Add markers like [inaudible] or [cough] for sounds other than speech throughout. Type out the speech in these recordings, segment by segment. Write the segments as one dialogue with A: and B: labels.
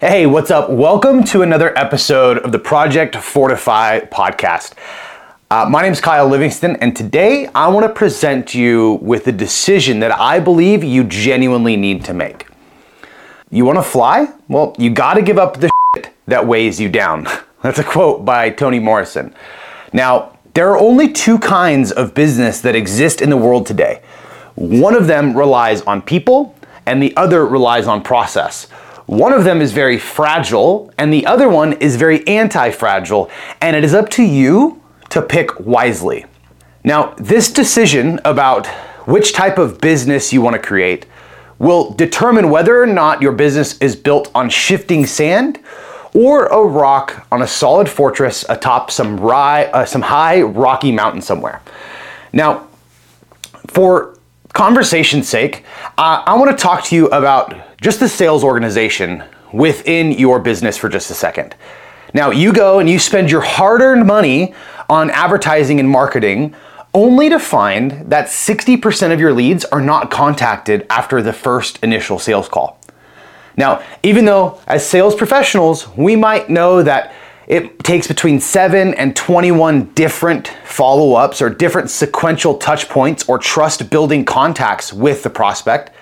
A: Hey, what's up? Welcome to another episode of the Project Fortify podcast. Uh, my name is Kyle Livingston, and today I want to present you with a decision that I believe you genuinely need to make. You want to fly? Well, you got to give up the [laughs] shit that weighs you down. [laughs] That's a quote by Toni Morrison. Now, there are only two kinds of business that exist in the world today. One of them relies on people, and the other relies on process. One of them is very fragile, and the other one is very anti fragile, and it is up to you to pick wisely. Now, this decision about which type of business you want to create will determine whether or not your business is built on shifting sand or a rock on a solid fortress atop some, ri- uh, some high rocky mountain somewhere. Now, for conversation's sake, uh, I want to talk to you about just the sales organization within your business for just a second. Now, you go and you spend your hard earned money on advertising and marketing only to find that 60% of your leads are not contacted after the first initial sales call. Now, even though as sales professionals, we might know that it takes between 7 and 21 different follow ups or different sequential touch points or trust building contacts with the prospect.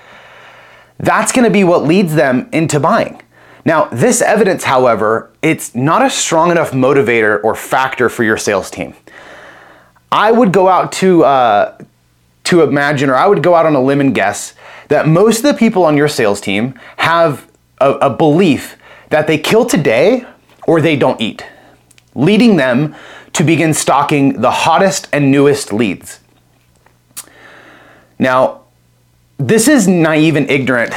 A: That's going to be what leads them into buying. Now, this evidence, however, it's not a strong enough motivator or factor for your sales team. I would go out to uh, to imagine, or I would go out on a limb and guess that most of the people on your sales team have a, a belief that they kill today or they don't eat, leading them to begin stalking the hottest and newest leads. Now, this is naive and ignorant,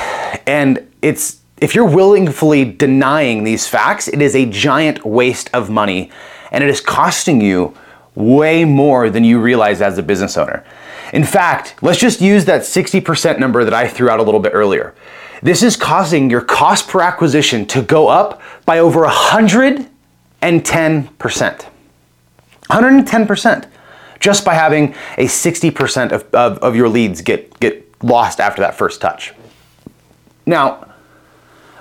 A: and it's if you're willingly denying these facts, it is a giant waste of money and it is costing you way more than you realize as a business owner. In fact, let's just use that 60% number that I threw out a little bit earlier. This is causing your cost per acquisition to go up by over 110%. 110% just by having a 60% of, of, of your leads get, get lost after that first touch. Now,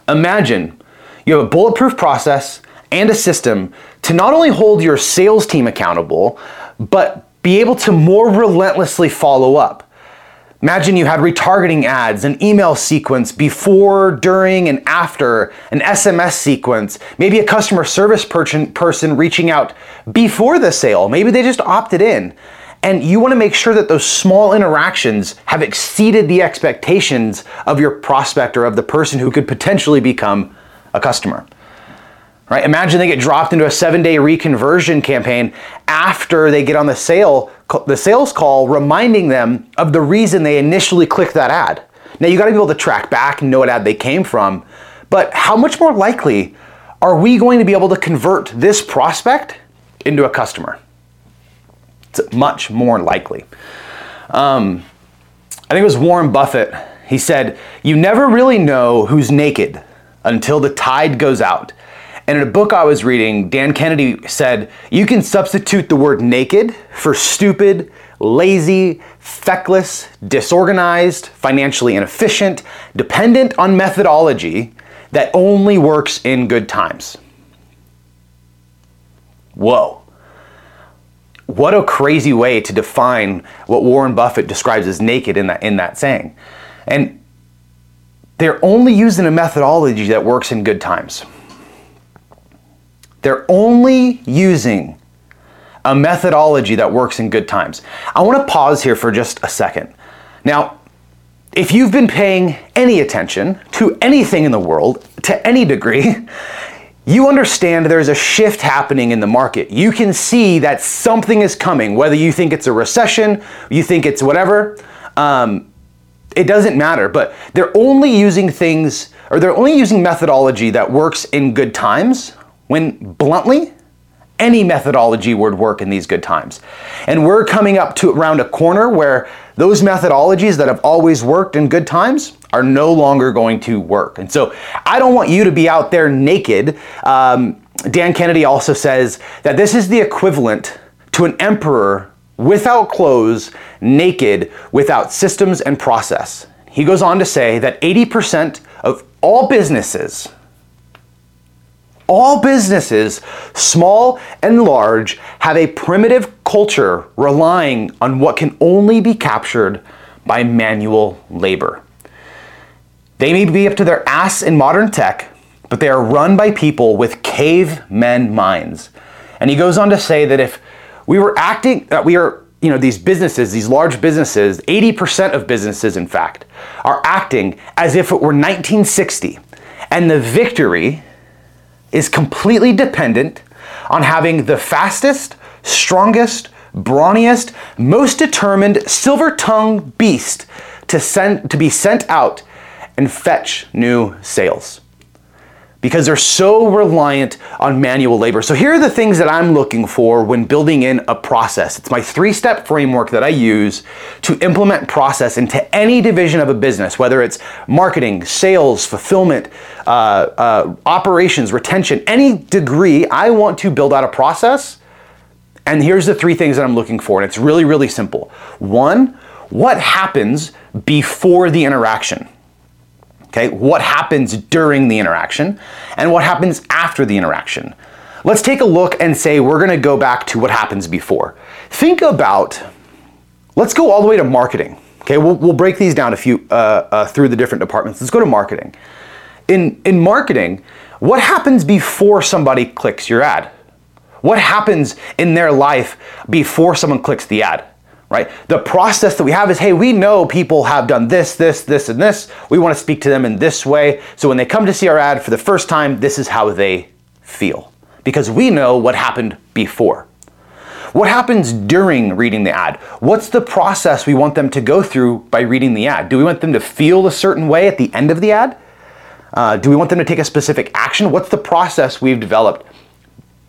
A: imagine you have a bulletproof process and a system to not only hold your sales team accountable, but be able to more relentlessly follow up. Imagine you had retargeting ads, an email sequence before, during, and after, an SMS sequence, maybe a customer service person, person reaching out before the sale. Maybe they just opted in. And you want to make sure that those small interactions have exceeded the expectations of your prospect or of the person who could potentially become a customer. Right? Imagine they get dropped into a seven day reconversion campaign after they get on the sale, the sales call, reminding them of the reason they initially clicked that ad. Now you got to be able to track back and know what ad they came from, but how much more likely are we going to be able to convert this prospect into a customer? Much more likely. Um, I think it was Warren Buffett. He said, You never really know who's naked until the tide goes out. And in a book I was reading, Dan Kennedy said, You can substitute the word naked for stupid, lazy, feckless, disorganized, financially inefficient, dependent on methodology that only works in good times. Whoa. What a crazy way to define what Warren Buffett describes as naked in that, in that saying. And they're only using a methodology that works in good times. They're only using a methodology that works in good times. I want to pause here for just a second. Now, if you've been paying any attention to anything in the world to any degree, [laughs] you understand there's a shift happening in the market. You can see that something is coming, whether you think it's a recession, you think it's whatever. Um, it doesn't matter, but they're only using things, or they're only using methodology that works in good times when bluntly, any methodology would work in these good times. And we're coming up to around a corner where those methodologies that have always worked in good times are no longer going to work. And so I don't want you to be out there naked. Um, Dan Kennedy also says that this is the equivalent to an emperor without clothes, naked, without systems and process. He goes on to say that 80% of all businesses All businesses, small and large, have a primitive culture relying on what can only be captured by manual labor. They may be up to their ass in modern tech, but they are run by people with cavemen minds. And he goes on to say that if we were acting, that we are, you know, these businesses, these large businesses, 80% of businesses, in fact, are acting as if it were 1960. And the victory is completely dependent on having the fastest, strongest, brawniest, most determined silver tongued beast to, send, to be sent out and fetch new sales because they're so reliant on manual labor. So here are the things that I'm looking for when building in a process. It's my three-step framework that I use to implement process into any division of a business, whether it's marketing, sales, fulfillment, uh, uh, operations, retention, any degree. I want to build out a process. And here's the three things that I'm looking for, and it's really, really simple. One, what happens before the interaction? Okay, what happens during the interaction and what happens after the interaction. Let's take a look and say we're gonna go back to what happens before. Think about, let's go all the way to marketing. Okay, we'll, we'll break these down a few uh, uh, through the different departments. Let's go to marketing. In, in marketing, what happens before somebody clicks your ad? What happens in their life before someone clicks the ad? Right? The process that we have is hey, we know people have done this, this, this, and this. We want to speak to them in this way. So when they come to see our ad for the first time, this is how they feel because we know what happened before. What happens during reading the ad? What's the process we want them to go through by reading the ad? Do we want them to feel a certain way at the end of the ad? Uh, do we want them to take a specific action? What's the process we've developed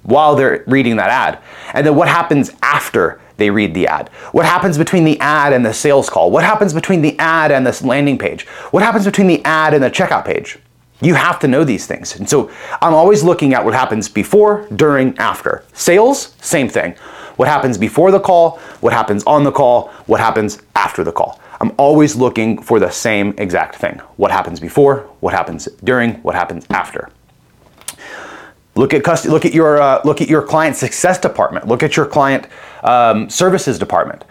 A: while they're reading that ad? And then what happens after they read the ad? What happens between the ad and the sales call? What happens between the ad and this landing page? What happens between the ad and the checkout page? You have to know these things. And so I'm always looking at what happens before, during, after. Sales, same thing. What happens before the call, what happens on the call, what happens after the call. I'm always looking for the same exact thing. What happens before, what happens during, what happens after. Look at look at your uh, look at your client success department. Look at your client um, services department.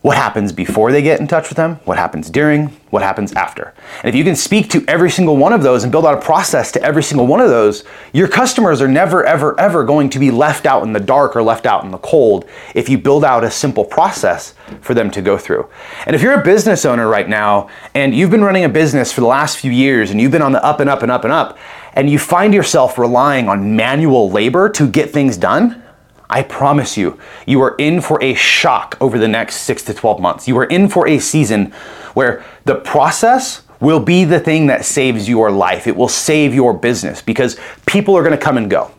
A: What happens before they get in touch with them? What happens during? What happens after? And if you can speak to every single one of those and build out a process to every single one of those, your customers are never, ever, ever going to be left out in the dark or left out in the cold if you build out a simple process for them to go through. And if you're a business owner right now and you've been running a business for the last few years and you've been on the up and up and up and up, and you find yourself relying on manual labor to get things done, I promise you, you are in for a shock over the next six to 12 months. You are in for a season where the process will be the thing that saves your life. It will save your business because people are to come and go.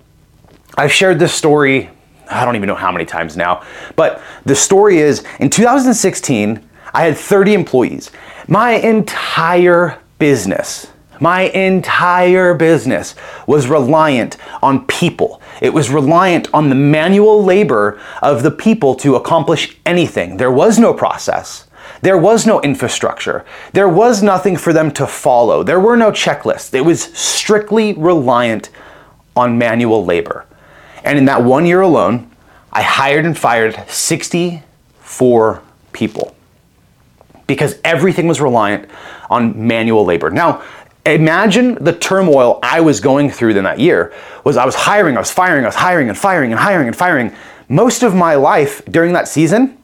A: I've shared this story, I don't even know how many times now, but the story is in 2016, I had 30 employees. My entire business my entire business was reliant on people. It was reliant on the manual labor of the people to accomplish anything. There was no process. There was no infrastructure. There was nothing for them to follow. There were no checklists. It was strictly reliant on manual labor. And in that one year alone, I hired and fired 64 people because everything was reliant on manual labor. Now, imagine the turmoil I was going through in that year was I was hiring, I was firing, I was hiring and firing and hiring and firing. Most of my life during that season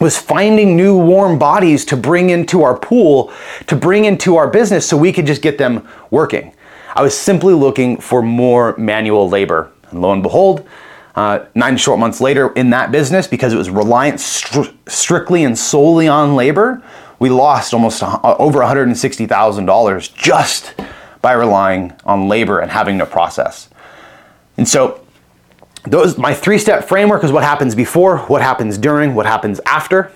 A: was finding new warm bodies to bring into our pool, to bring into our business so we could just get them working. I was simply looking for more manual labor. And lo and behold, uh, nine short months later in that business, because it was reliant stri- strictly and solely on labor, we lost almost uh, over $160,000 just by relying on labor and having no process. And so those my three-step framework is what happens before, what happens during, what happens after.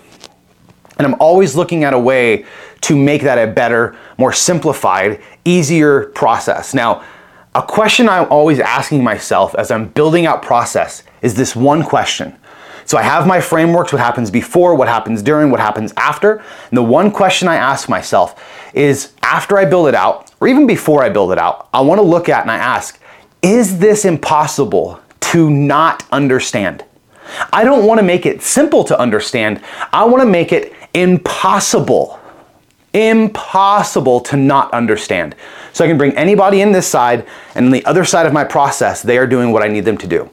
A: And I'm always looking at a way to make that a better, more simplified, easier process. Now, a question I'm always asking myself as I'm building out process is this one question. So I have my frameworks, what happens before, what happens during, what happens after. And the one question I ask myself is after I build it out, or even before I build it out, I want to look at and I ask, is this impossible to not understand? I don't want to make it simple to understand. I want to make it impossible. Impossible to not understand. So I can bring anybody in this side, and the other side of my process, they are doing what I need them to do.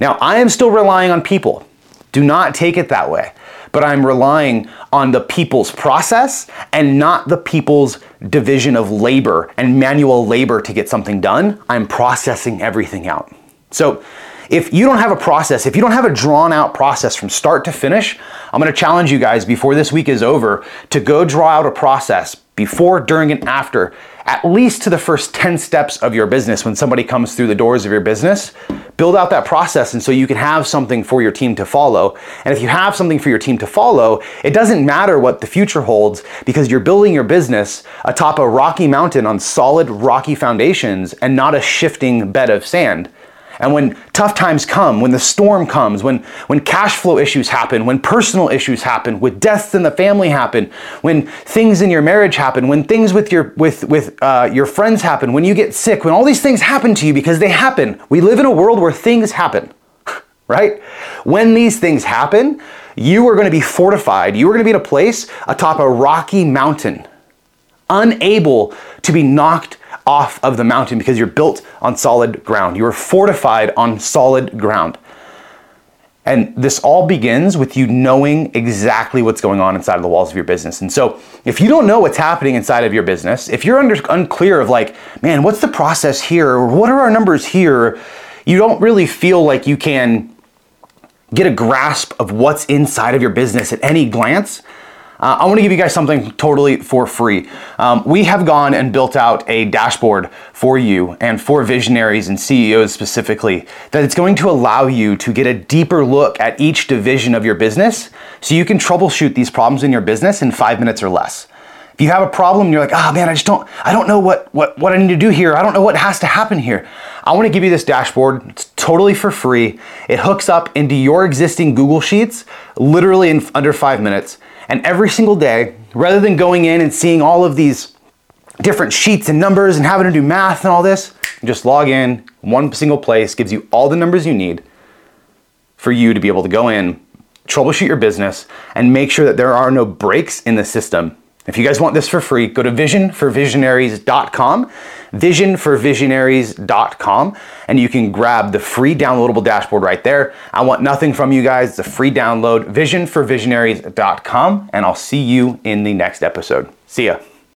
A: Now, I am still relying on people. Do not take it that way. But I'm relying on the people's process and not the people's division of labor and manual labor to get something done. I'm processing everything out. So if you don't have a process, if you don't have a drawn out process from start to finish, I'm gonna challenge you guys before this week is over to go draw out a process before, during, and after, at least to the first 10 steps of your business when somebody comes through the doors of your business. Build out that process and so you can have something for your team to follow. And if you have something for your team to follow, it doesn't matter what the future holds because you're building your business atop a rocky mountain on solid rocky foundations and not a shifting bed of sand. And when tough times come, when the storm comes, when, when cash flow issues happen, when personal issues happen, with deaths in the family happen, when things in your marriage happen, when things with your with with uh, your friends happen, when you get sick, when all these things happen to you because they happen. We live in a world where things happen, [laughs] right? When these things happen, you are going to be fortified. You are going to be in a place atop a rocky mountain, unable to be knocked off of the mountain because you're built on solid ground. You are fortified on solid ground. And this all begins with you knowing exactly what's going on inside of the walls of your business. And so, if you don't know what's happening inside of your business, if you're under, unclear of like, man, what's the process here? Or what are our numbers here? You don't really feel like you can get a grasp of what's inside of your business at any glance uh, I want to give you guys something totally for free. Um, we have gone and built out a dashboard for you and for visionaries and CEOs specifically that it's going to allow you to get a deeper look at each division of your business so you can troubleshoot these problems in your business in five minutes or less. If you have a problem you're like, oh man, I just don't, I don't know what, what, what I need to do here. I don't know what has to happen here. I want to give you this dashboard. It's totally for free. It hooks up into your existing Google Sheets literally in under five minutes. And every single day, rather than going in and seeing all of these different sheets and numbers and having to do math and all this, just log in, one single place gives you all the numbers you need for you to be able to go in, troubleshoot your business, and make sure that there are no breaks in the system. If you guys want this for free, go to visionforvisionaries.com, visionforvisionaries.com, and you can grab the free downloadable dashboard right there. I want nothing from you guys. It's a free download, visionforvisionaries.com, and I'll see you in the next episode. See ya.